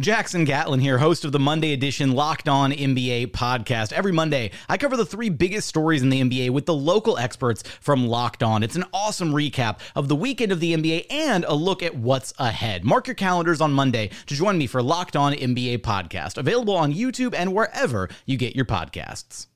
Jackson Gatlin here, host of the Monday edition Locked On NBA podcast. Every Monday, I cover the three biggest stories in the NBA with the local experts from Locked On. It's an awesome recap of the weekend of the NBA and a look at what's ahead. Mark your calendars on Monday to join me for Locked On NBA podcast, available on YouTube and wherever you get your podcasts.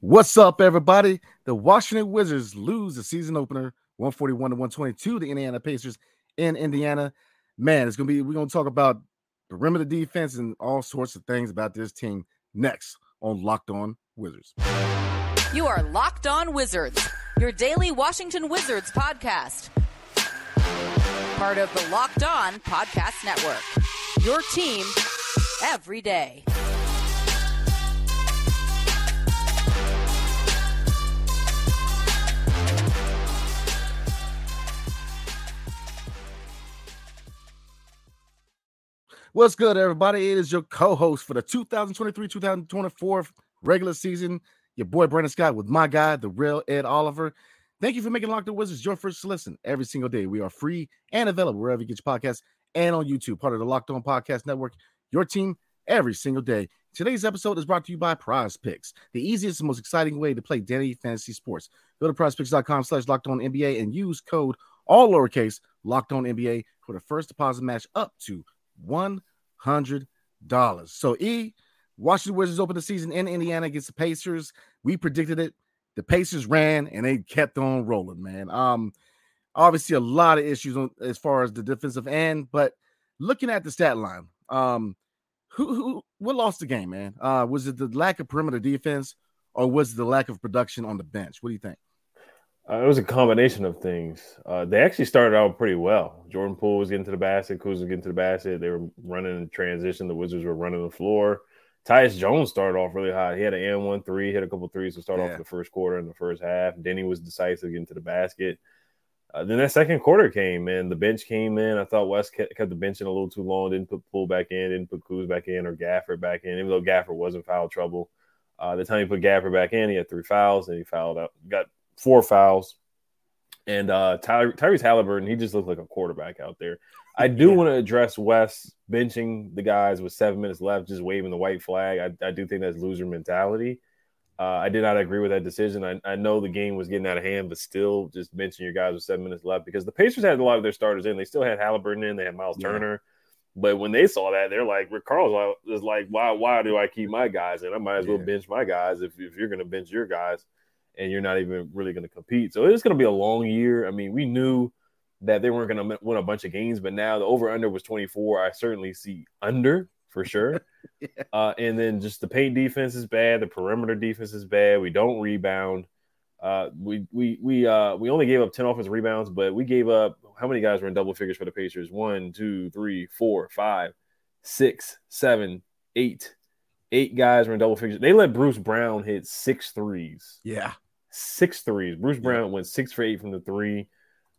What's up, everybody? The Washington Wizards lose the season opener 141 to 122 the Indiana Pacers in Indiana man, it's gonna be we're gonna talk about perimeter defense and all sorts of things about this team next on Locked On Wizards. You are Locked On Wizards, your daily Washington Wizards podcast. Part of the Locked On Podcast Network. Your team every day. What's good, everybody? It is your co-host for the 2023-2024 regular season. Your boy Brandon Scott with my guy, the real Ed Oliver. Thank you for making Locked On Wizards your first listen every single day. We are free and available wherever you get your podcasts and on YouTube, part of the Locked On Podcast Network. Your team every single day. Today's episode is brought to you by Prize Picks, the easiest and most exciting way to play daily fantasy sports. Go to prizepicks.com slash locked on NBA and use code all lowercase locked on NBA for the first deposit match up to one hundred dollars. So E, Washington Wizards open the season in Indiana against the Pacers. We predicted it. The Pacers ran and they kept on rolling, man. Um, obviously a lot of issues on, as far as the defensive end, but looking at the stat line, um, who who what lost the game, man? Uh, was it the lack of perimeter defense or was it the lack of production on the bench? What do you think? Uh, it was a combination of things. Uh, they actually started out pretty well. Jordan Poole was getting to the basket, Kuz was getting to the basket. They were running in transition. The Wizards were running the floor. Tyus Jones started off really hot. He had an and one three, hit a couple threes to start yeah. off the first quarter and the first half. Deni was decisive getting to the basket. Uh, then that second quarter came and The bench came in. I thought Wes kept, kept the bench in a little too long. Didn't put Poole back in. Didn't put Kuz back in or Gafford back in. Even though Gafford was in foul trouble, uh, the time he put Gafford back in, he had three fouls and he fouled out. Got four fouls and uh, Ty- Tyrese Halliburton, he just looked like a quarterback out there. I do yeah. want to address Wes benching the guys with seven minutes left, just waving the white flag. I, I do think that's loser mentality. Uh, I did not agree with that decision. I, I, know the game was getting out of hand, but still, just benching your guys with seven minutes left because the Pacers had a lot of their starters in. They still had Halliburton in. They had Miles yeah. Turner. But when they saw that, they're like, Rick Carlisle is like, why, why do I keep my guys? And I might as well bench my guys if, if you're going to bench your guys and you're not even really going to compete. So it's going to be a long year. I mean, we knew that they weren't going to win a bunch of games, but now the over under was 24. I certainly see under for sure. yeah. uh, and then just the paint defense is bad. The perimeter defense is bad. We don't rebound. Uh, we we we uh we only gave up 10 offensive rebounds, but we gave up how many guys were in double figures for the Pacers? One, two, three, four, five, six, seven, eight. Eight guys were in double figures. They let Bruce Brown hit six threes. Yeah six threes. Bruce Brown went six for eight from the three.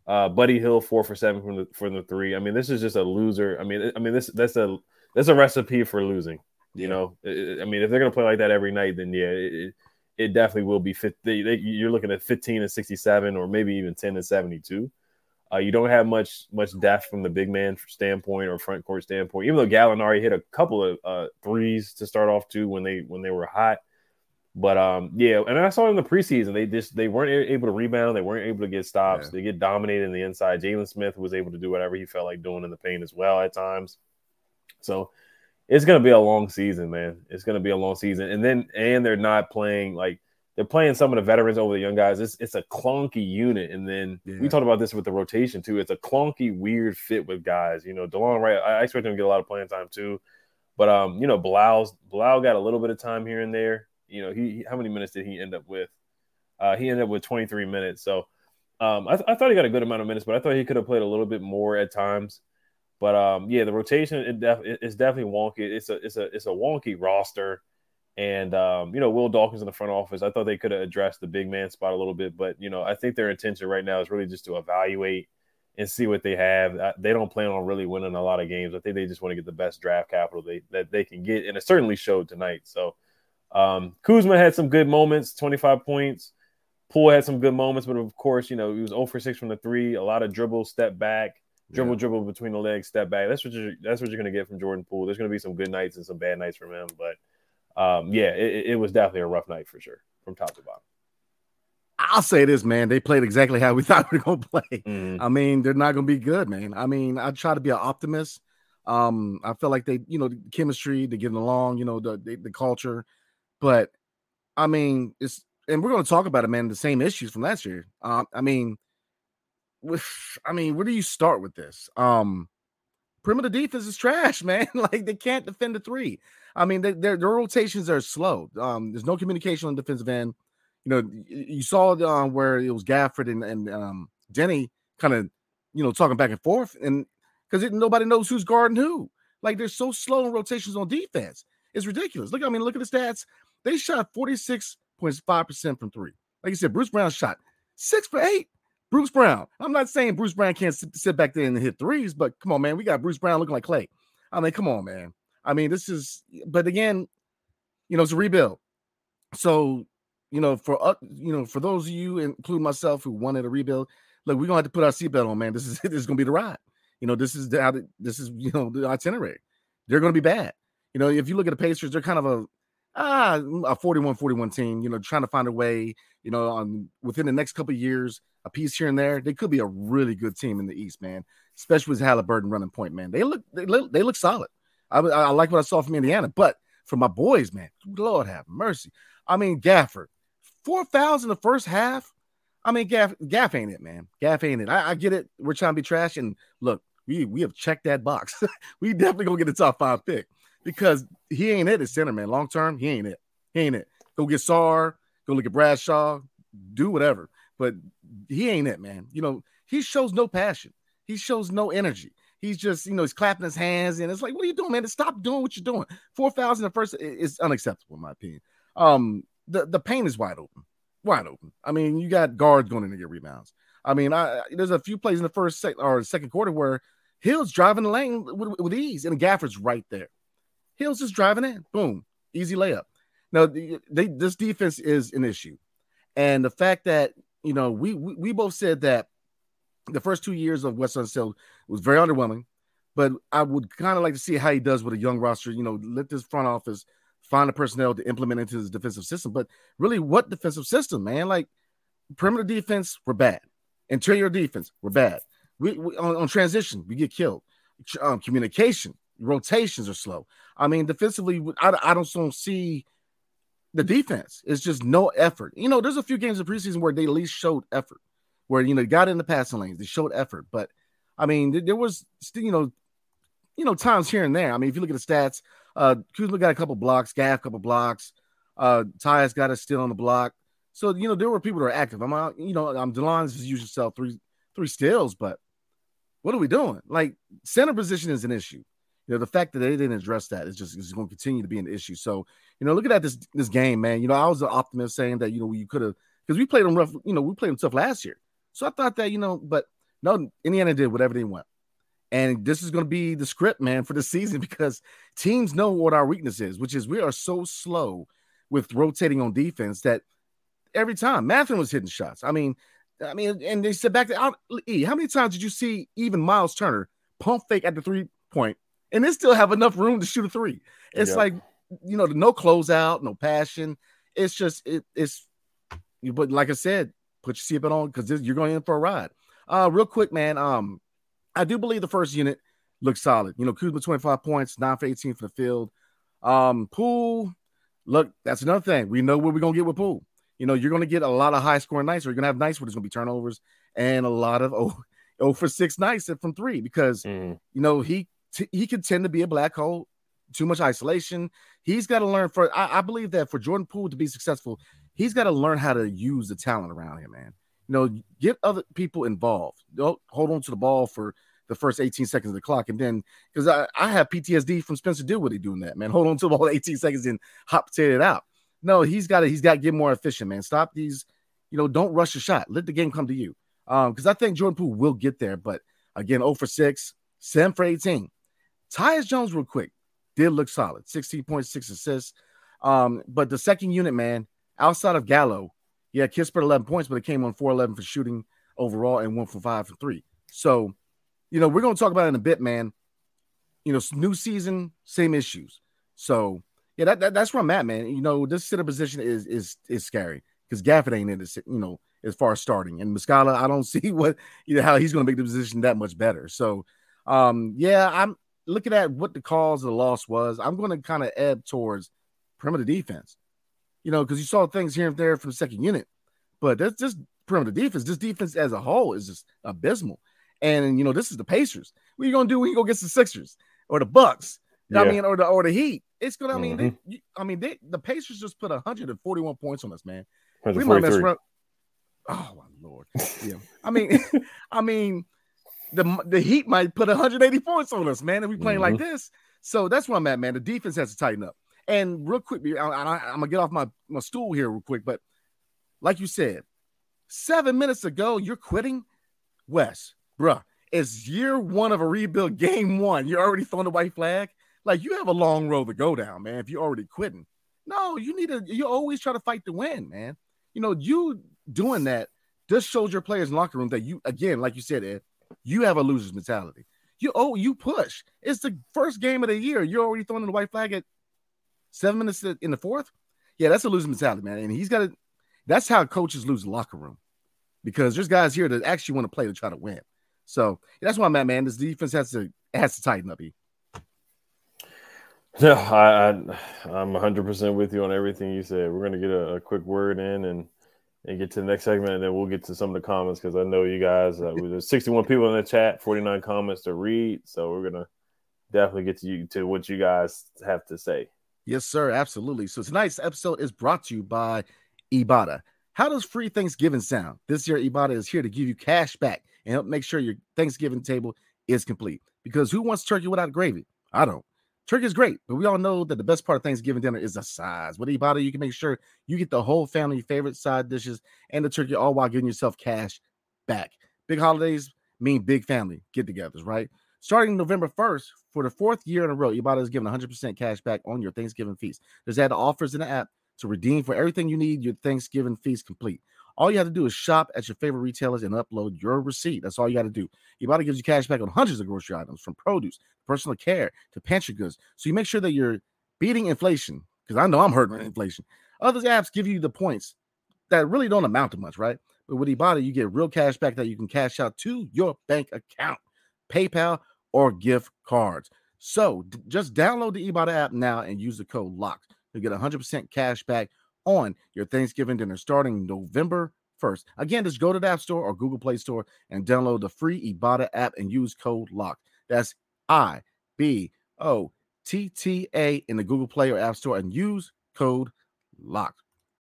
Uh, Buddy Hield four for seven from the from the three. I mean, this is just a loser. I mean, I mean this that's a that's a recipe for losing. You know, I mean, if they're gonna play like that every night, then yeah, it, it definitely will be. 50, you're looking at 15 and 67, or maybe even 10 and 72. Uh, you don't have much much depth from the big man standpoint or front court standpoint. Even though Gallinari hit a couple of uh, threes to start off too when they when they were hot, but um, yeah, and I saw in the preseason they just they weren't able to rebound, they weren't able to get stops, yeah. they get dominated in the inside. Jalen Smith was able to do whatever he felt like doing in the paint as well at times. So it's gonna be a long season, man. It's gonna be a long season, and then and they're not playing like they're playing some of the veterans over the young guys. It's it's a clunky unit, and then yeah. we talked about this with the rotation too. It's a clunky, weird fit with guys. You know, Delon Wright. I expect him to get a lot of playing time too, but um, you know, Bilal's Bilal got a little bit of time here and there. You know, he how many minutes did he end up with? Uh, he ended up with 23 minutes. So um, I, th- I, thought he got a good amount of minutes, but I thought he could have played a little bit more at times. But um, yeah, the rotation it def- it's definitely wonky. It's a it's a it's a wonky roster, and um, you know Will Dawkins in the front office. I thought they could have addressed the big man spot a little bit, but you know I think their intention right now is really just to evaluate and see what they have. Uh, they don't plan on really winning a lot of games. I think they just want to get the best draft capital they that they can get, and it certainly showed tonight. So um, Kuzma had some good moments, 25 points. Poole had some good moments, but of course, you know, he was 0 for 6 from the three, a lot of dribble, step back, dribble, yeah. dribble between the legs, step back. That's what you're that's what you're gonna get from Jordan Poole. There's gonna be some good nights and some bad nights from him, but um, yeah, it, it was definitely a rough night for sure, from top to bottom. I'll say this, man. They played exactly how we thought we were gonna play. Mm-hmm. I mean, they're not gonna be good, man. I mean, I try to be an optimist. Um, I feel like they, you know, the chemistry, they're getting along, you know, the, the the culture, but I mean, it's and we're going to talk about it, man. The same issues from last year. Um, I mean, with I mean, where do you start with this? Um, perimeter defense is trash, man. like they can't defend the three. I mean, they, their their rotations are slow. Um, there's no communication on the defensive end. You know, you saw um, where it was Gafford and and um, Deni kind of, you know, talking back and forth, and because nobody knows who's guarding who. Like they're so slow in rotations on defense. It's ridiculous. Look, I mean, look at the stats. They shot 46 0.5% from three. Like you said, Bruce Brown shot six for eight. Bruce Brown. I'm not saying Bruce Brown can't sit, sit back there and hit threes, but come on, man. We got Bruce Brown looking like Klay. I mean, come on, man. I mean, this is, but again, you know, it's a rebuild. So, you know, for uh, you know, for those of you, including myself, who wanted a rebuild, look, we're gonna have to put our seatbelt on, man. This is this is gonna be the ride. You know, this is the this is you know the itinerary. They're gonna be bad. You know, if you look at the Pacers, they're kind of a ah, a 41-41 team, you know, trying to find a way, you know, on within the next couple years, a piece here and there, they could be a really good team in the East, man. Especially with Halliburton running point, man. They look they look they look solid. I, I like what I saw from Indiana, but for my boys, man, Lord have mercy. I mean, Gafford, four fouls in the first half. I mean, Gaff, Gaff ain't it, man. Gaff ain't it. I, I get it. We're trying to be trash, and look, we we have checked that box. we definitely gonna get a top five pick because he ain't it at center, man. Long term, he ain't it. He ain't it. Go get Sarr, go look at Bradshaw, do whatever. But he ain't it, man. You know, he shows no passion. He shows no energy. He's just, you know, he's clapping his hands, and it's like, what are you doing, man? Stop doing what you're doing. Four thousand the first is unacceptable, in my opinion. Um, the the paint is wide open, wide open. I mean, you got guards going in to get rebounds. I mean, I there's a few plays in the first sec or second quarter where Hield's driving the lane with, with ease, and Gafford's right there. Hield's just driving in. Boom. Easy layup. Now, they, this defense is an issue. And the fact that, you know, we, we, we both said that the first two years of Wes Unseld was very underwhelming, but I would kind of like to see how he does with a young roster. You know, let this front office find the personnel to implement into his defensive system. But really, what defensive system, man? Like perimeter defense, we're bad. Interior defense, we're bad. We, we on, on, transition, we get killed. Um, communication, rotations are slow. I mean, defensively, I, I don't, don't see the defense. It's just no effort. You know, there's a few games of preseason where they at least showed effort, where you know got in the passing lanes, they showed effort. But I mean, there was still, you know, you know, times here and there. I mean, if you look at the stats, uh Kuzma got a couple blocks, Gaff a couple blocks, uh Tyus got a steal on the block. So you know, there were people that are active. I'm out, you know, I'm Delon's is usually sell three three steals, but what are we doing? Like center position is an issue you know, the fact that they didn't address that is just is going to continue to be an issue. So, you know, looking at this this game, man, you know, I was an optimist saying that you know you could have because we played them rough, you know, we played them tough last year. So I thought that you know, but no, Indiana did whatever they want, and this is going to be the script, man, for the season because teams know what our weakness is, which is we are so slow with rotating on defense that every time Mathurin was hitting shots. I mean, I mean, and they said back to E, how many times did you see even Miles Turner pump fake at the three point and they still have enough room to shoot a three. It's yep. like you know, no closeout, no passion. It's just it, it's. You, but like I said, put your seatbelt on because you're going in for a ride. Uh, real quick, man. Um, I do believe the first unit looks solid. You know, Kuzma 25 points, 9 for 18 for the field. Um, Poole, look, that's another thing. We know what we're gonna get with Poole. You know, you're gonna get a lot of high scoring nights, or you're gonna have nights where there's gonna be turnovers and a lot of oh, oh for six nights from three because mm. you know he t- he could tend to be a black hole too much isolation. He's got to learn for I, I believe that for Jordan Poole to be successful, he's got to learn how to use the talent around him, man. You know, get other people involved. Don't hold on to the ball for the first 18 seconds of the clock. And then because I, I have PTSD from Spencer Dinwiddie doing that, man. Hold on to the ball 18 seconds and hop potato it out. No, he's got to he's got to get more efficient, man. Stop these, you know, don't rush a shot. Let the game come to you. Um, because I think Jordan Poole will get there, but again, 0 for 6, 7 for 18. Tyus Jones, real quick, did look solid, 16.6 assists. Um, but the second unit, man, outside of Gallo, yeah, Kispert 11 points, but it came on 4 11 for shooting overall and 1 for 5 for 3. So you know, we're going to talk about it in a bit, man. You know, new season, same issues. So yeah, that, that that's where I'm at, man. You know, this center position is is is scary because Gafford ain't in it, you know, as far as starting. And Muscala, I don't see what you know how he's going to make the position that much better. So, um, yeah, I'm looking at what the cause of the loss was. I'm going to kind of ebb towards perimeter defense, you know, because you saw things here and there from the second unit, but that's just perimeter defense. This defense as a whole is just abysmal. And you know, this is the Pacers. What are you gonna do when you go get the Sixers or the Bucks? yeah. I mean, or the or the Heat. It's gonna. I mean, mm-hmm. they, I mean, they, the Pacers just put 141 points on us, man. We might mess around. Oh my lord. Yeah. I mean, I mean, the the Heat might put 180 points on us, man. If we playing mm-hmm. like this, so that's where I'm at, man. The defense has to tighten up. And real quick, I, I, I'm gonna get off my my stool here real quick, but like you said, seven minutes ago, you're quitting, Wes bruh, it's year one of a rebuild, game one. You're already throwing the white flag. Like you have a long road to go down, man. If you're already quitting, no, you need to. You always try to fight to win, man. You know, you doing that just shows your players in locker room that you, again, like you said, Ed, you have a loser's mentality. You oh, you push. It's the first game of the year. You're already throwing in the white flag at seven minutes in the fourth. Yeah, that's a losing mentality, man. And he's got to. That's how coaches lose locker room because there's guys here that actually want to play to try to win. So that's why I'm at, man. This defense has to has to tighten up. E. Yeah, I, I am 100 percent with you on everything you said. We're gonna get a, a, quick word in and and get to the next segment, and then we'll get to some of the comments because I know you guys. Uh, there's 61 people in the chat, 49 comments to read, so we're gonna definitely get to you to what you guys have to say. Yes, sir, absolutely. So tonight's episode is brought to you by Ibotta. How does free Thanksgiving sound? This year, Ibotta is here to give you cash back and help make sure your Thanksgiving table is complete. Because who wants turkey without gravy? I don't. Turkey is great, but we all know that the best part of Thanksgiving dinner is the size. With Ibotta, you can make sure you get the whole family favorite side dishes and the turkey all while giving yourself cash back. Big holidays mean big family get-togethers, right? Starting November 1st, for the fourth year in a row, Ibotta is giving 100% cash back on your Thanksgiving feast. There's add offers in the app to redeem for everything you need your Thanksgiving feast complete. All you have to do is shop at your favorite retailers and upload your receipt. That's all you got to do. Ibotta gives you cash back on hundreds of grocery items, from produce, personal care to pantry goods. So you make sure that you're beating inflation, because I know I'm hurting inflation. Other apps give you the points that really don't amount to much, right? But with Ibotta, you get real cash back that you can cash out to your bank account, PayPal, or gift cards. So d- just download the Ibotta app now and use the code LOCKED. You'll get 100% cash back on your Thanksgiving dinner starting November 1st. Again, just go to the App Store or Google Play Store and download the free Ibotta app and use code LOCK. That's I B O T T A in the Google Play or App Store and use code LOCK.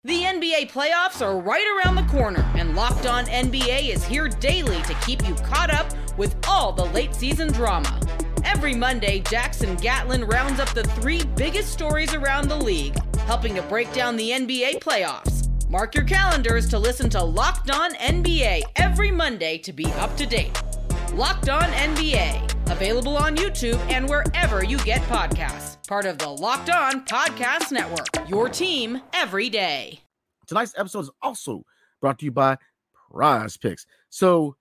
The NBA playoffs are right around the corner, and Locked On NBA is here daily to keep you caught up with all the late season drama. Every Monday, Jackson Gatlin rounds up the three biggest stories around the league, helping to break down the NBA playoffs. Mark your calendars to listen to Locked On NBA every Monday to be up to date. Locked On NBA, available on YouTube and wherever you get podcasts. Part of the Locked On Podcast Network, your team every day. Tonight's episode is also brought to you by Prize Picks. So,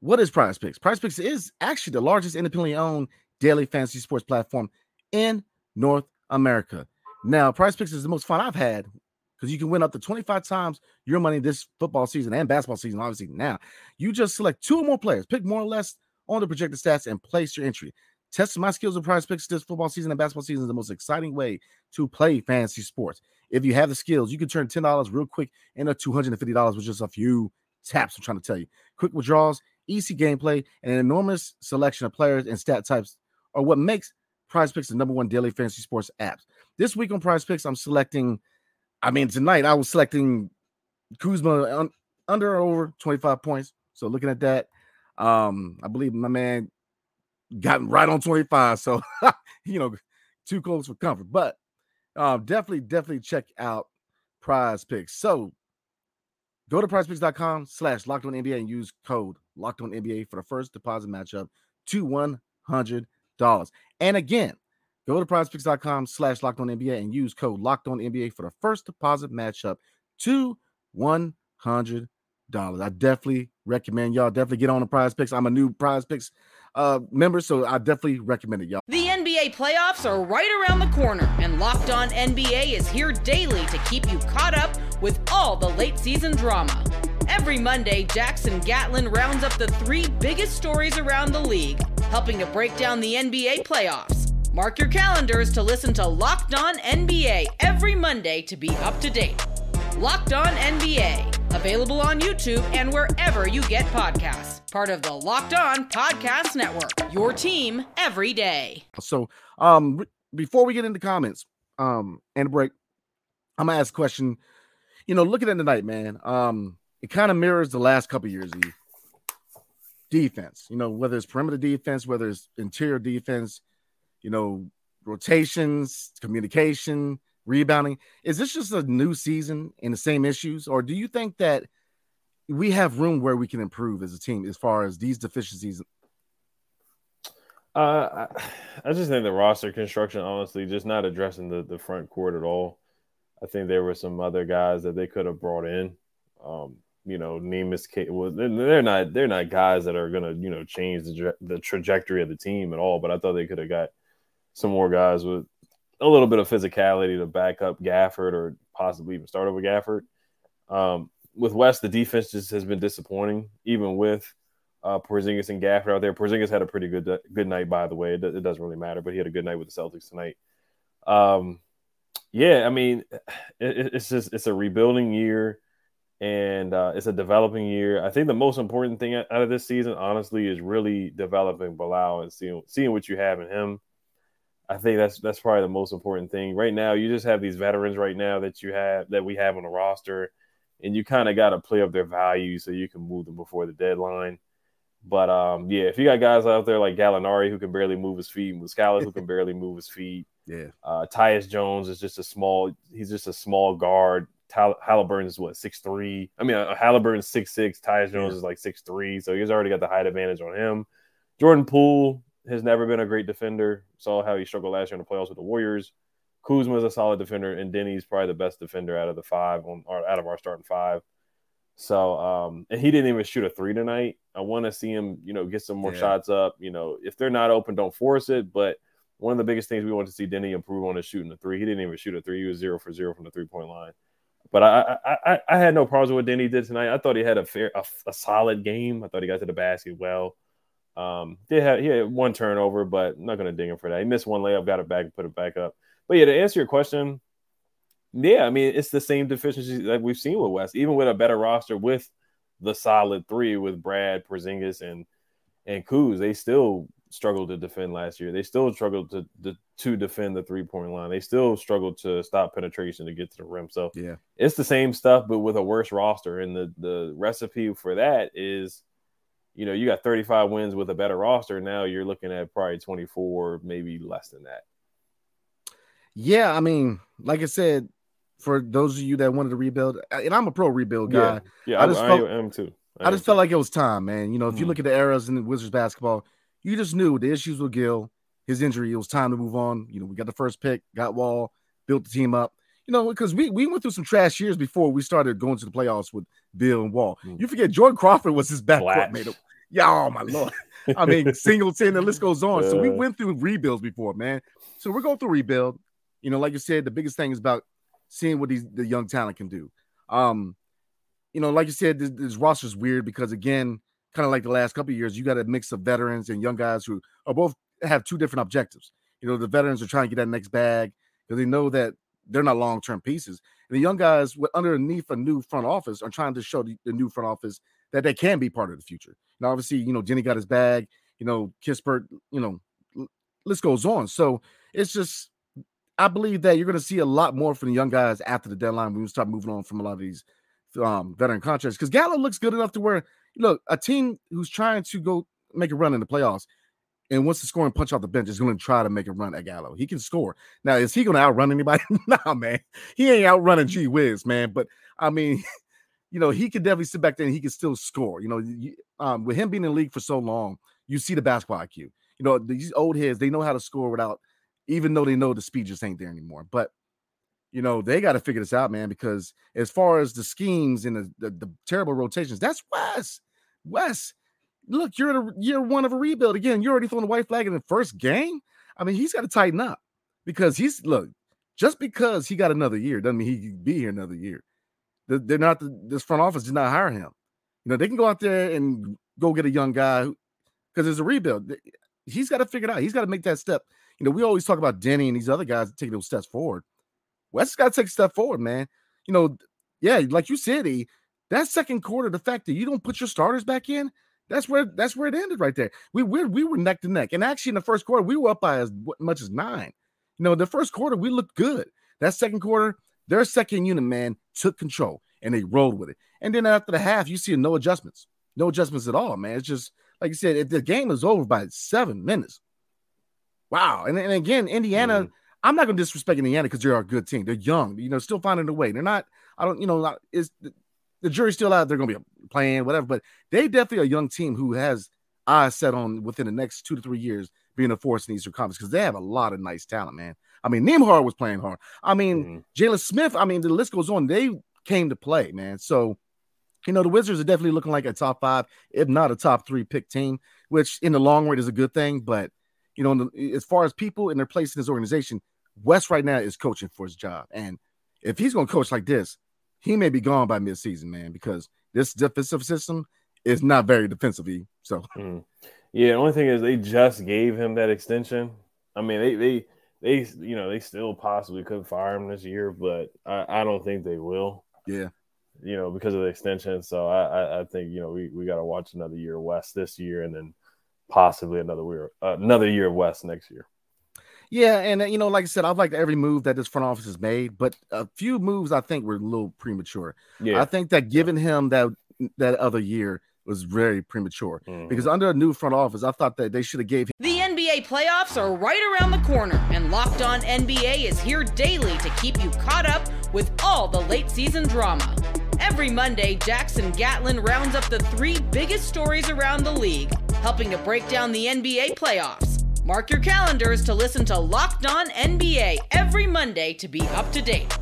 what is Prize Picks? Prize Picks is actually the largest independently owned daily fantasy sports platform in North America. Now, Prize Picks is the most fun I've had because you can win up to 25 times your money this football season and basketball season, obviously. Now, you just select two or more players, pick more or less on the projected stats, and place your entry. Testing my skills with prize picks this football season and basketball season is the most exciting way to play fantasy sports. If you have the skills, you can turn $10 real quick into $250 with just a few taps. I'm trying to tell you. Quick withdrawals, easy gameplay, and an enormous selection of players and stat types are what makes Prize Picks, the number one daily fantasy sports apps. This week on Prize Picks, I'm selecting. I mean, tonight I was selecting Kuzma un, under or over 25 points. So looking at that, um, I believe my man got right on 25. So you know, too close for comfort. But um, definitely, definitely check out Prize Picks. So go to prizepicks.com slash locked on NBA and use code locked on NBA for the first deposit matchup to $100. And again, go to prizepicks.com slash locked on NBA and use code locked on NBA for the first deposit matchup to $100. I definitely recommend y'all definitely get on the prize picks. I'm a new prize picks uh, member, so I definitely recommend it, y'all. The NBA playoffs are right around the corner, and Locked On NBA is here daily to keep you caught up with all the late season drama. Every Monday, Jackson Gatlin rounds up the three biggest stories around the league, helping to break down the NBA playoffs. Mark your calendars to listen to Locked On NBA every Monday to be up to date. Locked On NBA, available on YouTube and wherever you get podcasts. Part of the Locked On Podcast Network. Your team every day. So, um, before we get into comments, um, and break, I'm gonna ask a question. You know, looking at the night, man, um, it kind of mirrors the last couple years. Defense, you know, whether it's perimeter defense, whether it's interior defense, you know, rotations, communication, rebounding. Is this just a new season and the same issues, or do you think that we have room where we can improve as a team as far as these deficiencies? Uh, I, just think the roster construction, honestly, just not addressing the, the front court at all. I think there were some other guys that they could have brought in. Um, you know, Nemus, well, they're not they're not guys that are gonna you know change the the trajectory of the team at all. But I thought they could have got some more guys with a little bit of physicality to back up Gafford or possibly even start over Gafford. Um, with Wes, the defense just has been disappointing, even with uh, Porzingis and Gafford out there. Porzingis had a pretty good good night, by the way. It, it, doesn't really matter, but he had a good night with the Celtics tonight. Um, yeah, I mean, it, it's just it's a rebuilding year, and uh, it's a developing year. I think the most important thing out of this season, honestly, is really developing Bilal and seeing seeing what you have in him. I think that's that's probably the most important thing right now. You just have these veterans right now that you have that we have on the roster, and you kind of got to play up their value so you can move them before the deadline. But um, yeah, if you got guys out there like Gallinari who can barely move his feet, Muscala who can barely move his feet, yeah, uh, Tyus Jones is just a small. He's just a small guard. Tal- Halliburton is what six three. I mean, uh, Halliburton's six six. Tyus Jones yeah. is like six three. So he's already got the height advantage on him. Jordan Poole has never been a great defender. Saw how he struggled last year in the playoffs with the Warriors. Kuzma is a solid defender, and Deni's probably the best defender out of the five on out of our starting five. So, um, and he didn't even shoot a three tonight. I want to see him, you know, get some more yeah. shots up. You know, if they're not open, don't force it. But one of the biggest things we want to see Deni improve on is shooting the three. He didn't even shoot a three. He was zero for zero from the three point line. But I, I, I, had no problems with what Deni did tonight. I thought he had a fair, a, a solid game. I thought he got to the basket well. Um, did have he had one turnover, but I'm not gonna ding him for that. He missed one layup, got it back, and put it back up. But yeah, to answer your question, yeah, I mean it's the same deficiencies that we've seen with Wes, even with a better roster with the solid three with Brad, Porzingis, and and Kuz. They still struggled to defend last year. They still struggled to to, to defend the three point line. They still struggled to stop penetration to get to the rim. So yeah, it's the same stuff, but with a worse roster. And the the recipe for that is you know, you got 35 wins with a better roster. Now you're looking at probably 24, maybe less than that. Yeah, I mean, like I said, for those of you that wanted to rebuild, and I'm a pro rebuild guy. Yeah, yeah I, just I, felt, I am too. I, I just felt like it was time, man. You know, if mm-hmm. you look at the eras in the Wizards basketball, you just knew the issues with Gil, his injury, it was time to move on. You know, we got the first pick, got Wall, built the team up. You know, because we, we went through some trash years before we started going to the playoffs with Beal and Wall. Mm-hmm. You forget Jordan Crawford was his backcourt mate. Yeah, oh my lord. I mean, Singleton, the list goes on. So we went through rebuilds before, man. So we're going through rebuild. You know, like you said, the biggest thing is about seeing what these the young talent can do. Um, you know, like you said, this, this roster is weird because again, kind of like the last couple years, you got a mix of veterans and young guys who are both have two different objectives. You know, the veterans are trying to get that next bag because they know that they're not long term pieces. And the young guys underneath a new front office are trying to show the, the new front office that they can be part of the future. Now, obviously, you know, Deni got his bag. You know, Kispert, you know, list goes on. So it's just, I believe that you're going to see a lot more from the young guys after the deadline when we start moving on from a lot of these um, veteran contracts. Because Gallo looks good enough to where, look, a team who's trying to go make a run in the playoffs and wants to score and punch off the bench is going to try to make a run at Gallo. He can score. Now, is he going to outrun anybody? nah, man. He ain't outrunning G Wiz, man. But I mean, you know, he could definitely sit back there and he can still score. You know, um, with him being in the league for so long, you see the basketball IQ. You know, these old heads, they know how to score without, even though they know the speed just ain't there anymore. But you know, they got to figure this out, man, because as far as the schemes and the, the, the terrible rotations, that's Wes. Wes, look, you're in a year one of a rebuild. Again, you're already throwing the white flag in the first game. I mean, he's got to tighten up because he's look, just because he got another year doesn't mean he be here another year. They're not this front office did not hire him. You know, they can go out there and go get a young guy because there's a rebuild. He's got to figure it out. He's got to make that step. You know, we always talk about Deni and these other guys taking those steps forward. Wes got to take a step forward, man. You know, yeah, like you said, he, that second quarter, the fact that you don't put your starters back in, that's where that's where it ended right there. We we we were neck to neck, and actually in the first quarter we were up by as much as nine. You know, the first quarter we looked good. That second quarter, their second unit man took control and they rolled with it. And then after the half, you see no adjustments, no adjustments at all, man. It's just like you said, if the game is over by seven minutes. Wow. And, and again, Indiana, mm. I'm not going to disrespect Indiana because they're a good team. They're young, you know, still finding a way. They're not, I don't, you know, not, is the jury's still out. They're going to be playing, whatever, but they definitely a young team who has eyes set on within the next two to three years being a force in the Eastern Conference because they have a lot of nice talent, man. I mean, Nembhard was playing hard. I mean, mm-hmm. Jalen Smith, I mean, the list goes on. They came to play, man. So, you know, the Wizards are definitely looking like a top five, if not a top three pick team, which in the long run is a good thing. But, you know, the, as far as people in their place in this organization, Wes right now is coaching for his job. And if he's going to coach like this, he may be gone by midseason, man, because this defensive system is not very defensively. So, mm. yeah, the only thing is they just gave him that extension. I mean, they, they, they, you know, they still possibly could fire him this year, but I, I don't think they will. Yeah. You know, because of the extension. So I, I, I think, you know, we, we got to watch another year of Wes this year and then possibly another year, uh, another year of Wes next year. Yeah, and uh, you know, like I said, I've liked every move that this front office has made, but a few moves I think were a little premature. Yeah, I think that giving him that that other year was very premature mm-hmm. because under a new front office, I thought that they should have gave. Him. The NBA playoffs are right around the corner, and Locked On NBA is here daily to keep you caught up with all the late season drama. Every Monday, Jackson Gatlin rounds up the three biggest stories around the league, helping to break down the NBA playoffs. Mark your calendars to listen to Locked On NBA every Monday to be up to date.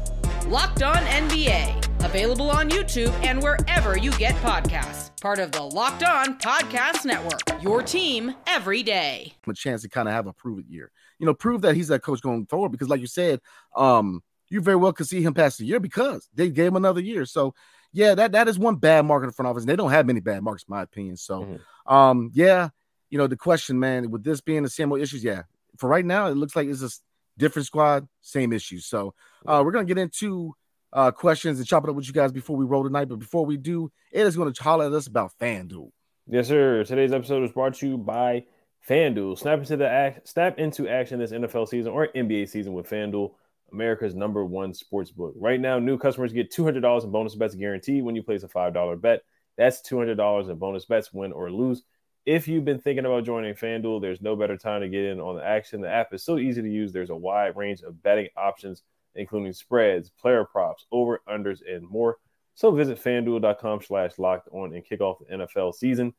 Locked On NBA, available on YouTube and wherever you get podcasts. Part of the Locked On Podcast Network. Your team every day. A chance to kind of have a prove it year. You know, prove that he's that coach going forward because, like you said, um, you very well could see him pass the year because they gave him another year. So, yeah, that that is one bad mark in the front office. And they don't have many bad marks, in my opinion. So, mm-hmm. um, yeah, you know, the question, man, with this being the same old issues, yeah, for right now, it looks like it's a different squad, same issues. So, uh, we're gonna get into uh, questions and chop it up with you guys before we roll tonight. But before we do, it is going to holler at us about FanDuel. Yes, sir. Today's episode is brought to you by FanDuel. Snap into the act, snap into action this NFL season or NBA season with FanDuel, America's number one sports book. Right now, new customers get $200 in bonus bets guaranteed when you place a $5 bet. That's $200 in bonus bets, win or lose. If you've been thinking about joining FanDuel, there's no better time to get in on the action. The app is so easy to use. There's a wide range of betting options including spreads, player props, over unders, and more. So visit fanduel.com slash locked on and kick off the NFL season.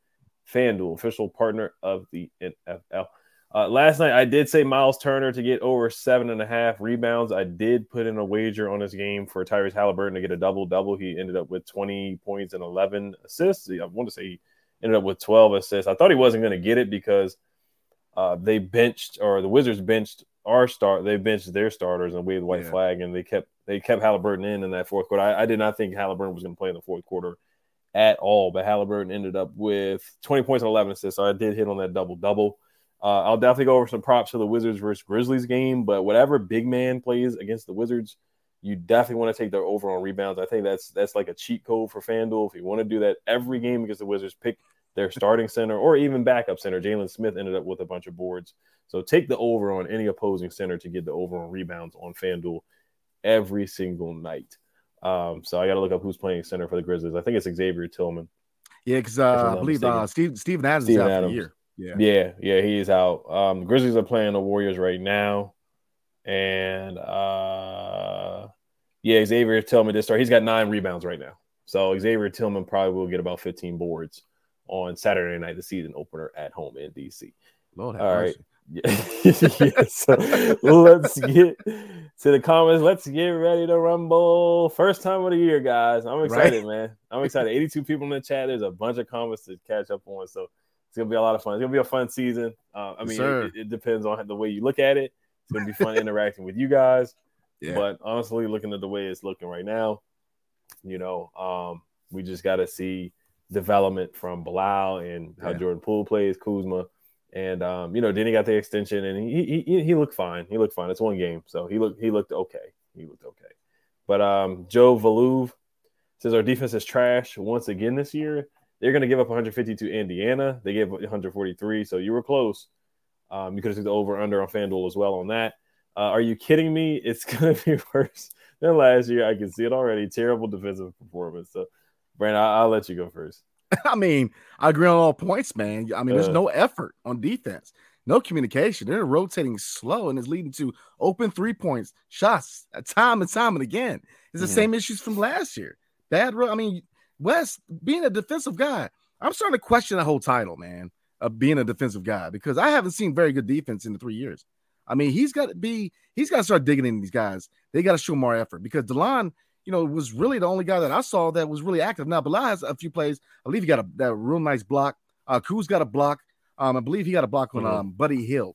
FanDuel, official partner of the NFL. Uh, last night, I did say Miles Turner to get over seven and a half rebounds. I did put in a wager on this game for Tyrese Halliburton to get a double double. He ended up with 20 points and 11 assists. I want to say ended up with 12 assists. I thought he wasn't going to get it because uh, they benched or the Wizards benched our start they benched their starters and waved the white yeah. flag and they kept they kept Halliburton in in that fourth quarter. I, I did not think Halliburton was going to play in the fourth quarter at all, but Halliburton ended up with 20 points and 11 assists. So I did hit on that double double. Uh, I'll definitely go over some props to the Wizards versus Grizzlies game, but whatever big man plays against the Wizards, you definitely want to take their over on rebounds. I think that's that's like a cheat code for FanDuel. If you want to do that every game against the Wizards, pick their starting center or even backup center. Jalen Smith ended up with a bunch of boards. So take the over on any opposing center to get the over on rebounds on FanDuel every single night. Um, so I got to look up who's playing center for the Grizzlies. I think it's Xavier Tillman. Yeah, because uh, I believe uh, Steve Steven Adams Steven is out Adams. for the year. Yeah, yeah, yeah, he is out. Um, Grizzlies are playing the Warriors right now, and uh, yeah, Xavier Tillman did start. He's got nine rebounds right now. So Xavier Tillman probably will get about 15 boards on Saturday night, the season opener at home in DC. Lord All right. yes. let's get to the comments. Let's get ready to rumble. First time of the year, guys. I'm excited, right? man. I'm excited. 82 people in the chat. There's a bunch of comments to catch up on. So it's gonna be a lot of fun. It's gonna be a fun season. Uh, I mean, it, it, depends on the way you look at it. It's gonna be fun interacting with you guys. Yeah. But honestly, looking at the way it's looking right now, you know, um, we just got to see development from Bilal and how yeah. Jordan Poole plays, Kuzma and um, you know, then he got the extension, and he, he he looked fine. He looked fine. It's one game, so he looked he looked okay. He looked okay. But um, Joe Valuve says our defense is trash once again this year. They're going to give up 150 to Indiana. They gave 143, so you were close. Um, you could have took the over under on FanDuel as well on that. Uh, are you kidding me? It's going to be worse than last year. I can see it already. Terrible defensive performance. So, Brandon, I'll, I'll let you go first. I mean, I agree on all points, man. I mean, there's uh, no effort on defense, no communication. They're rotating slow, and it's leading to open three points, shots, uh, time and time and again. It's the mm-hmm. same issues from last year. Bad, I mean, Wes being a defensive guy, I'm starting to question the whole title, man, of being a defensive guy because I haven't seen very good defense in the three years. I mean, he's got to be, he's got to start digging in these guys. They got to show more effort because Delon you know, was really the only guy that I saw that was really active. Now, Bilal has a few plays. I believe he got a that real nice block. Uh, Kuz got a block. Um, I believe he got a block on mm-hmm. um, Buddy Hield,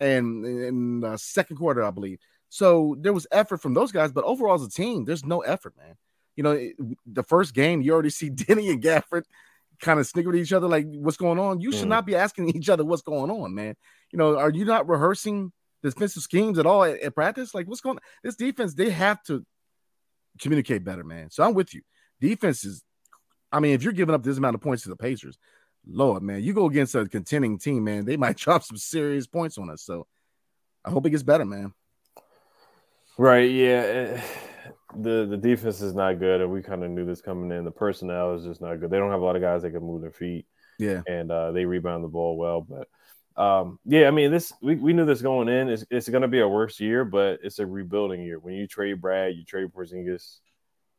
and in the second quarter, I believe. So there was effort from those guys, but overall as a team, there's no effort, man. You know, it, the first game, you already see Deni and Gafford kind of snicker at each other, like, "What's going on?" You mm-hmm. should not be asking each other what's going on, man. You know, are you not rehearsing defensive schemes at all at, at practice? Like, what's going? on? This defense, they have to communicate better, man. So I'm with you. Defense is, I mean, if you're giving up this amount of points to the Pacers, Lord, man, you go against a contending team, man, they might drop some serious points on us. So I hope it gets better, man. Right. Yeah. Eh, the the defense is not good, and we kind of knew this coming in. The personnel is just not good. They don't have a lot of guys that can move their feet. Yeah. And uh, they rebound the ball well, but um, yeah, I mean, this we, we knew this going in. It's, it's going to be a worse year, but it's a rebuilding year. When you trade Brad, you trade Porzingis,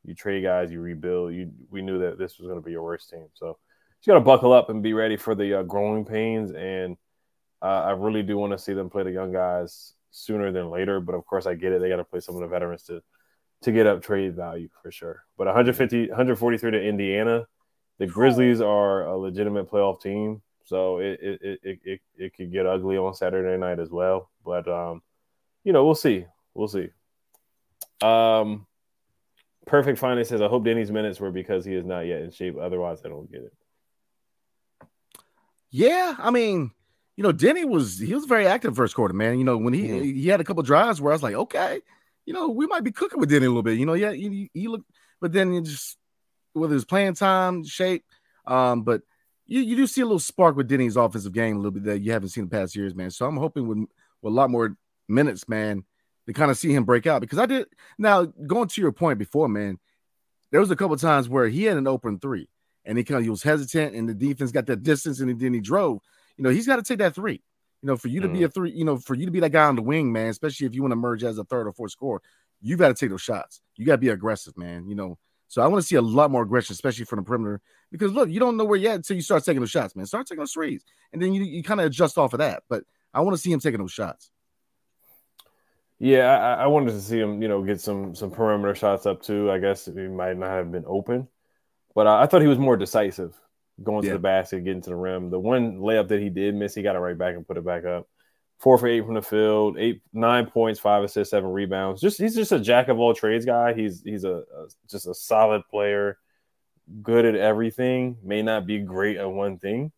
you trade guys, you rebuild. You we knew that this was going to be your worst team, so you got to buckle up and be ready for the uh, growing pains. And uh, I really do want to see them play the young guys sooner than later. But of course, I get it; they got to play some of the veterans to to get up trade value for sure. But 150, 143 to Indiana. The Grizzlies are a legitimate playoff team. So it it, it it it could get ugly on Saturday night as well. But um, you know, we'll see. We'll see. Um Perfect Finance says, I hope Deni's minutes were because he is not yet in shape. Otherwise, I don't get it. Yeah, I mean, you know, Deni was he was very active first quarter, man. You know, when he mm-hmm. he had a couple drives where I was like, okay, you know, we might be cooking with Deni a little bit. You know, yeah, he, he looked, but then you just whether it's playing time, shape, um, but you, you do see a little spark with Deni's offensive game a little bit that you haven't seen the past years, man. So I'm hoping with, with a lot more minutes, man, to kind of see him break out because I did. Now going to your point before, man, there was a couple times where he had an open three and he kind of he was hesitant and the defense got that distance and then he drove. You know, he's got to take that three. You know, for you to mm. be a three, you know, for you to be that guy on the wing, man, especially if you want to merge as a third or fourth scorer, you got to take those shots. You got to be aggressive, man. You know, so I want to see a lot more aggression, especially from the perimeter, because look, you don't know where yet until you start taking those shots, man. Start taking those threes, and then you, you kind of adjust off of that. But I want to see him taking those shots. Yeah, I, I, wanted to see him, you know, get some some perimeter shots up too. I guess he might not have been open, but I, I thought he was more decisive going yeah. to the basket, getting to the rim. The one layup that he did miss, he got it right back and put it back up four for eight from the field, eight nine points, five assists, seven rebounds. Just he's just a jack of all trades guy. He's he's a, a just a solid player, good at everything. May not be great at one thing,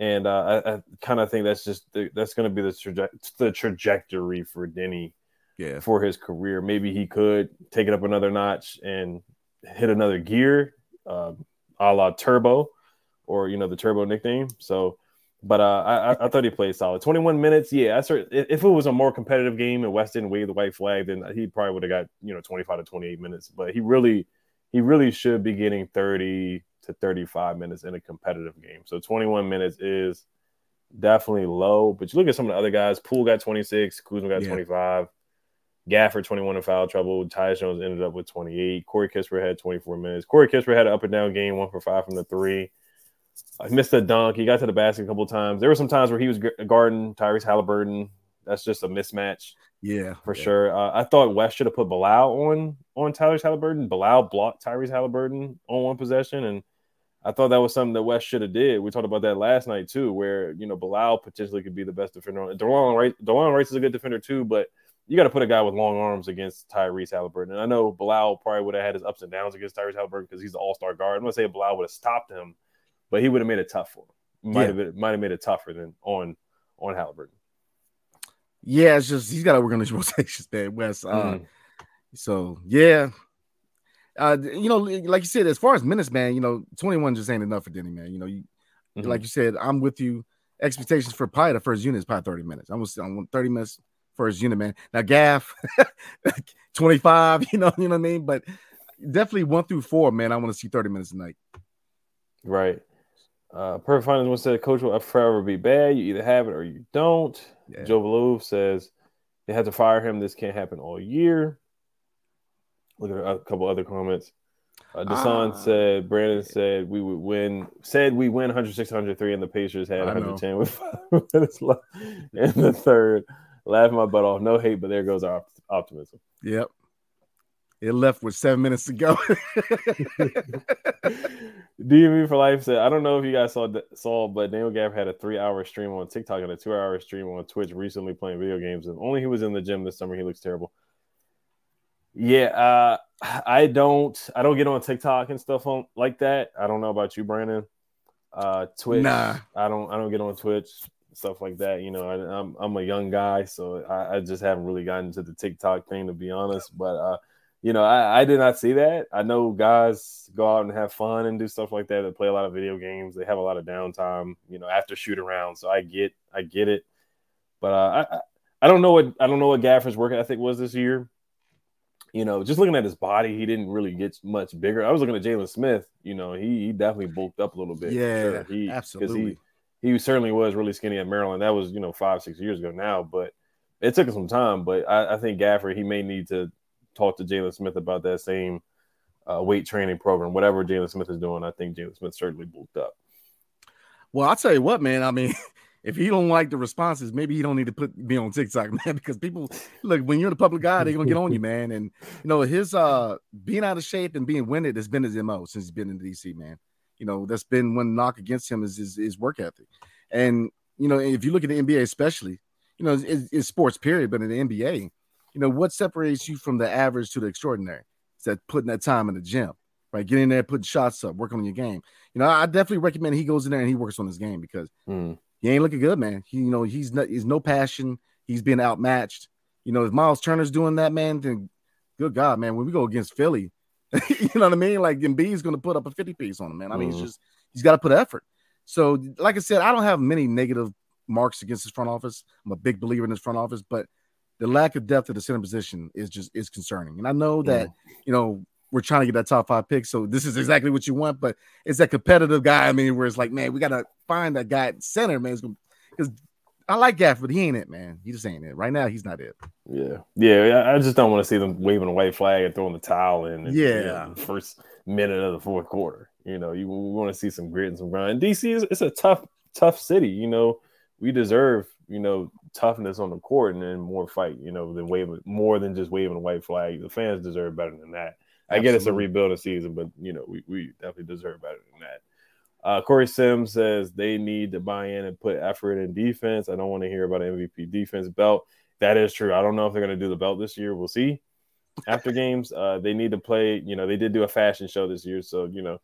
and uh, I, I kind of think that's just the, that's going to be the traje- the trajectory for Deni. Yeah. For his career, maybe he could take it up another notch and hit another gear, uh, a la Turbo, or you know the Turbo nickname. So But uh, I, I thought he played solid. 21 minutes, yeah. I sort if it was a more competitive game and Wes didn't wave the white flag, then he probably would have got you know 25 to 28 minutes. But he really, he really should be getting 30 to 35 minutes in a competitive game. So 21 minutes is definitely low. But you look at some of the other guys. Poole got 26, Kuzma got Yeah. 25, Gafford 21 in foul trouble. Tyus Jones ended up with 28. Corey Kispert had 24 minutes. Corey Kispert had an up and down game, one for five from the three. He missed a dunk. He got to the basket a couple times. There were some times where he was guarding Tyrese Haliburton. That's just a mismatch Yeah, for yeah. sure. Uh, I thought Wes should have put Bilal on on Tyrese Haliburton. Bilal blocked Tyrese Haliburton on one possession, and I thought that was something that Wes should have did. We talked about that last night too, where you know Bilal potentially could be the best defender. on Delon Wright, Delon Wright is a good defender too, but you got to put a guy with long arms against Tyrese Haliburton. And I know Bilal probably would have had his ups and downs against Tyrese Haliburton because he's an All Star guard. I'm gonna say Bilal would have stopped him, but he would have made it tough for him. Might Yeah. have been, might have made it tougher than on on Haliburton. Yeah, it's just he's got to work on his rotations there, Wes. Uh, Mm. So yeah, uh, you know, like you said, as far as minutes, man, you know, twenty one just ain't enough for Deni, man. You know, you Mhm. like you said, I'm with you. Expectations for probably the first unit is probably thirty minutes. I was on thirty minutes first unit, man. Now Gaff, twenty five. You know, you know what I mean. But definitely one through four, man. I want to see thirty minutes a night. Right. Uh, Perfect Finance one said, Coach will forever be bad. You either have it or you don't. Yeah. Joe Valove says they had to fire him. This can't happen all year. Look at a couple other comments. Uh, Desan Ah. said, Brandon said we would win, said we win 106 103, and the Pacers had 110 with five minutes left in the third. Laughing my butt off. No hate, but there goes our op- optimism. Yep. It left with seven minutes to go. DMV for life said, I don't know if you guys saw saw, but Daniel Gaff had a three hour stream on TikTok and a two hour stream on Twitch recently playing video games. If only he was in the gym this summer, he looks terrible. Yeah, uh, I don't I don't get on TikTok and stuff on like that. I don't know about you, Brandon. Uh, Twitch. Nah. I don't I don't get on Twitch stuff like that. You know, I, I'm I'm a young guy, so I, I just haven't really gotten to the TikTok thing to be honest. But uh, you know, I, I did not see that. I know guys go out and have fun and do stuff like that. They play a lot of video games. They have a lot of downtime, you know, after shoot around. So I get, I get it. But uh, I, I- don't know what I don't know what Gafford's work ethic was this year. You know, just looking at his body, he didn't really get much bigger. I was looking at Jalen Smith. You know, he, he definitely bulked up a little bit. Yeah, sure. He, absolutely. He, he certainly was really skinny at Maryland. That was you know five six years ago now, but it took him some time. But I, I think Gaffer he may need to talk to Jalen Smith about that same uh, weight training program, whatever Jalen Smith is doing. I think Jalen Smith certainly bulked up. Well, I'll tell you what, man. I mean, if you don't like the responses, maybe you don't need to put be on TikTok, man, because people look when you're the public guy, they're gonna get on you, man. And you know, his uh being out of shape and being winded has been his MO since he's been in DC, man. You know, that's been one knock against him is his, his work ethic. And you know, if you look at the NBA, especially, you know, it's, it's sports period, but in the NBA, you know, what separates you from the average to the extraordinary? It's that putting that time in the gym, right? Getting there, putting shots up, working on your game. You know, I definitely recommend he goes in there and he works on his game because Mm. he ain't looking good, man. He, you know, he's not, he's no passion. He's being outmatched. You know, if Myles Turner's doing that, man, then good God, man, when we go against Philly, you know what I mean? Like Embiid's going to put up a 50 piece on him, man. I mean, Mhm. he's just, he's got to put effort. So, like I said, I don't have many negative marks against his front office. I'm a big believer in his front office, but the lack of depth at the center position is just, is concerning. And I know that, you know, we're trying to get that top five pick. So this is exactly what you want, but it's that competitive guy. I mean, where it's like, man, we got to find that guy at center, man. Because I like Gaff, but he ain't it, man. He just ain't it. Right now, he's not it. Yeah, yeah. I just don't want to see them waving a white flag and throwing the towel in. in, Yeah. you know, the first minute of the fourth quarter. You know, you we want to see some grit and some grind. DC is it's a tough, tough city. You know, we deserve you know toughness on the court and then more fight. You know, than waving more than just waving a white flag. The fans deserve better than that. I get it's a rebuilding season, but you know, we, we definitely deserve better than that. Uh, Corey Sims says they need to buy in and put effort in defense. I don't want to hear about an MVP defense belt. That is true. I don't know if they're going to do the belt this year. We'll see. After games, uh, they need to play. You know, they did do a fashion show this year, so you know,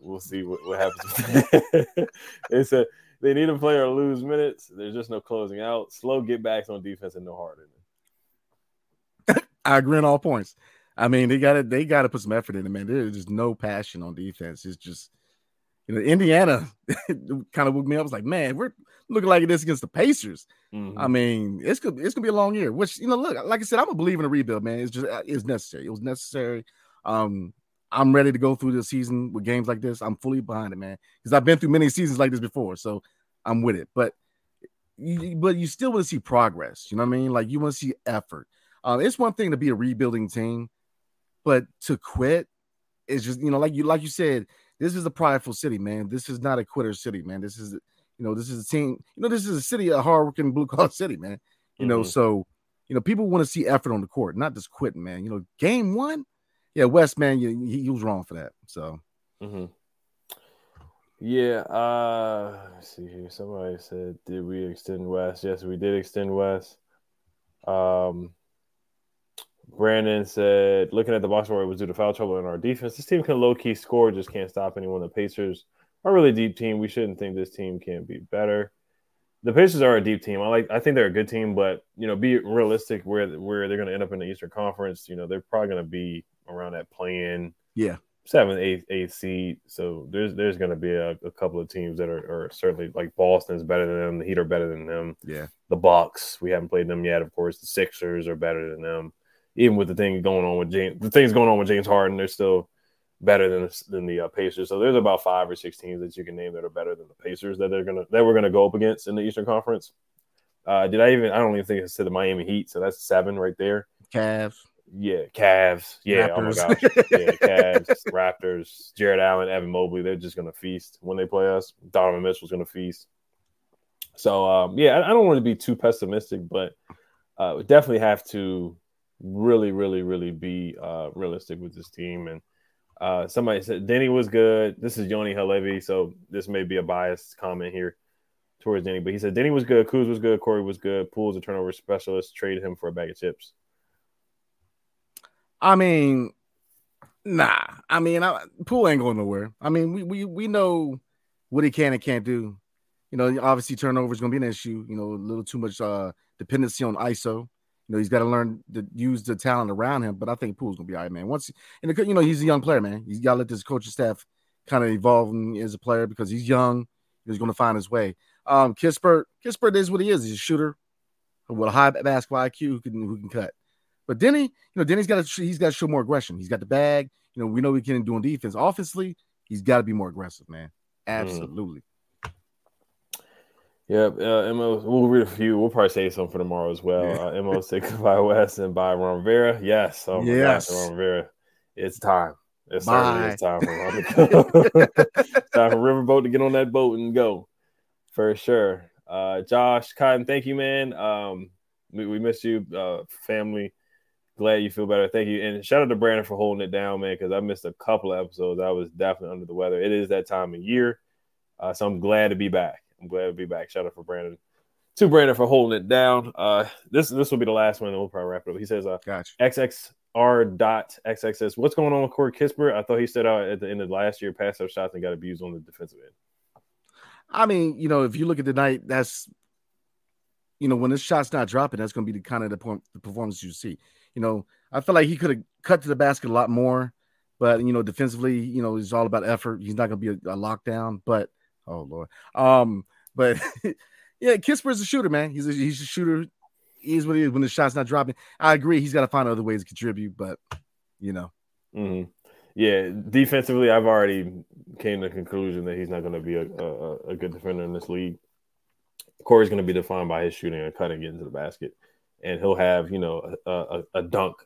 we'll see what, what happens. they said they need to play or lose minutes. There's just no closing out. Slow get backs on defense and no heart in it. I agree on all points. I mean, they got to they got to put some effort in it, man. There's just no passion on defense. It's just, You know, Indiana kind of woke me up. I was like, man, we're looking like this against the Pacers. Mhm. I mean, it's gonna it's gonna be a long year. Which you know, look, like I said, I'm a believer in a rebuild, man. It's just it's necessary. It was necessary. Um, I'm ready to go through the season with games like this. I'm fully behind it, man, because I've been through many seasons like this before, so I'm with it. But you, but you still want to see progress. You know what I mean? Like you want to see effort. Um, it's one thing to be a rebuilding team, but to quit is just you know, like you like you said, this is a prideful city, man. This is not a quitter city, man. This is you know, this is a team. You know, this is a city, a hardworking blue collar city, man. You know, Mhm. so you know, people want to see effort on the court, not just quitting, man. You know, game one, yeah, Wes, man, you, he, he was wrong for that. So hmm Yeah. Uh, let's see here. Somebody said, "Did we extend Wes?" Yes, we did extend Wes. Um, Brandon said, "Looking at the box score, it was due to foul trouble in our defense. This team can low key score, just can't stop anyone. The Pacers are a really deep team. We shouldn't think this team can't be better." The Pacers are a deep team. I like. I think they're a good team, but you know, be realistic where where they're going to end up in the Eastern Conference. You know, they're probably going to be around that playing yeah, seventh, eighth, eighth seed. So there's there's going to be a, a couple of teams that are, are certainly like Boston's better than them. The Heat are better than them. yeah, The Bucks, we haven't played them yet. Of course, the Sixers are better than them. Even with the thing going on with James, the things going on with James Harden, they're still better than than the uh, Pacers. So there's about five or six teams that you can name that are better than the Pacers that they're gonna that we're gonna go up against in the Eastern Conference. Uh, did I even? I don't even think I said the Miami Heat. So that's seven right there. Cavs. Yeah, Cavs. Yeah, oh my gosh. Yeah, Cavs, Raptors, Jarrett Allen, Evan Mobley. They're just gonna feast when they play us. Donovan Mitchell's gonna feast. So um, yeah, I, I don't want to be too pessimistic, but uh, we definitely have to really, really, really be uh, realistic with this team. And uh, somebody said Deni was good. This is Yoni Halevi, so this may be a biased comment here towards Deni, but he said Deni was good, Kuz was good, Corey was good, Poole's a turnover specialist. Traded him for a bag of chips. I mean, nah. I mean, I, Poole ain't going nowhere. I mean, we we we know what he can and can't do. You know, obviously turnover is going to be an issue. You know, a little too much uh dependency on ISO. You know, he's got to learn to use the talent around him. But I think Poole's going to be all right, man. Once and you know he's a young player, man. He's got to let this coaching staff kind of evolve him as a player because he's young. He's going to find his way. Um, Kispert, Kispert is what he is. He's a shooter with a high basketball IQ who can who can cut. But Deni, you know, Deni's got to he's got to show more aggression. He's got the bag. You know, we know we can do on defense. Offensively, he's got to be more aggressive, man. Absolutely. Yep, uh, Mo. We'll read a few. We'll probably say something for tomorrow as well. Yeah. Uh, Mo say goodbye Wes and bye Ron Rivera. Yes, oh Yes. gosh, Ron Rivera. It's time. It's certainly is time for Ron to go. It's time for Riverboat to get on that boat and go for sure. Uh, Josh Cotton, thank you, man. Um, we, we miss you, uh, family. Glad you feel better. Thank you, and shout out to Brandon for holding it down, man. Because I missed a couple of episodes. I was definitely under the weather. It is that time of year, uh, so I'm glad to be back. I'm glad to be back. Shout out for Brandon. To Brandon for holding it down. Uh, this this will be the last one, and we'll probably wrap it up. He says, uh, Gotcha. XXR dot XXS. What's going on with Corey Kispert? I thought he stood out at the end of last year, passed up shots and got abused on the defensive end. I mean, you know, if you look at the night, that's you know, when this shot's not dropping, that's going to be the kind of the, point, the performance you see. You know, I feel like he could have cut to the basket a lot more, but you know, defensively, you know, it's all about effort. He's not going to be a, a lockdown, but oh lord, um, but yeah, Kispert's a shooter, man. He's a, he's a shooter. He is what he is when the shot's not dropping. I agree. He's got to find other ways to contribute, but you know, hmm Yeah, defensively, I've already came to the conclusion that he's not going to be a, a, a good defender in this league. Corey's going to be defined by his shooting and cutting, getting to the basket, and he'll have you know a, a, a dunk.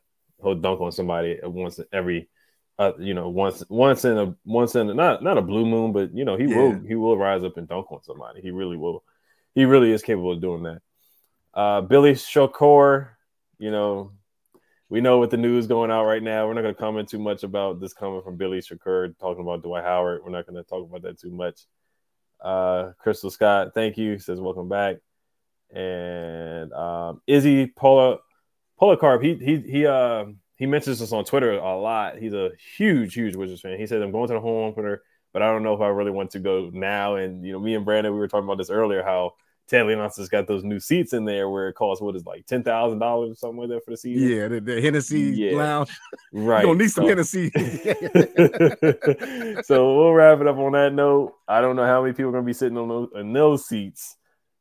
He'll dunk on somebody once every, uh, you know, once once in a once in a, not not a blue moon, but you know he will he will rise up and dunk on somebody. He really will. He really is capable of doing that. Uh, Billy Shokor, you know, we know what the news going out right now, we're not going to comment too much about this coming from Billy Shakur talking about Dwight Howard. We're not going to talk about that too much. Uh, Crystal Scott, thank you. Says welcome back. And um, Izzy Pola Policarp, he he he uh he mentions us on Twitter a lot. He's a huge, huge Wizards fan. He said I'm going to the home opener, but I don't know if I really want to go now. And you know, me and Brandon, we were talking about this earlier, how Ted Leonsis has got those new seats in there where it costs what is like ten thousand dollars or something like that for the season. Yeah, the, the Hennessy Yeah. lounge. right. You gonna need some So- Hennessy. so we'll wrap it up on that note. I don't know how many people are going to be sitting on those, in those seats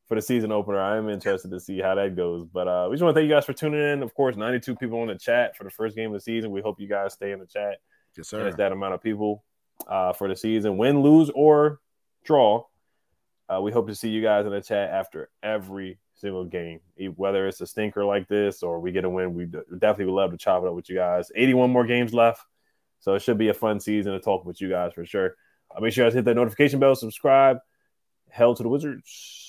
for the season opener. I am interested to see how that goes. But uh, we just want to thank you guys for tuning in. Of course, 92 people on the chat for the first game of the season. We hope you guys stay in the chat. yes, And sir. it's that amount of people uh, for the season. Win, lose, or draw. Uh, we hope to see you guys in the chat after every single game, whether it's a stinker like this or we get a win. We definitely would love to chop it up with you guys. 81 more games left, so it should be a fun season to talk with you guys for sure. Uh, make sure you guys hit that notification bell, subscribe. Hell to the Wizards.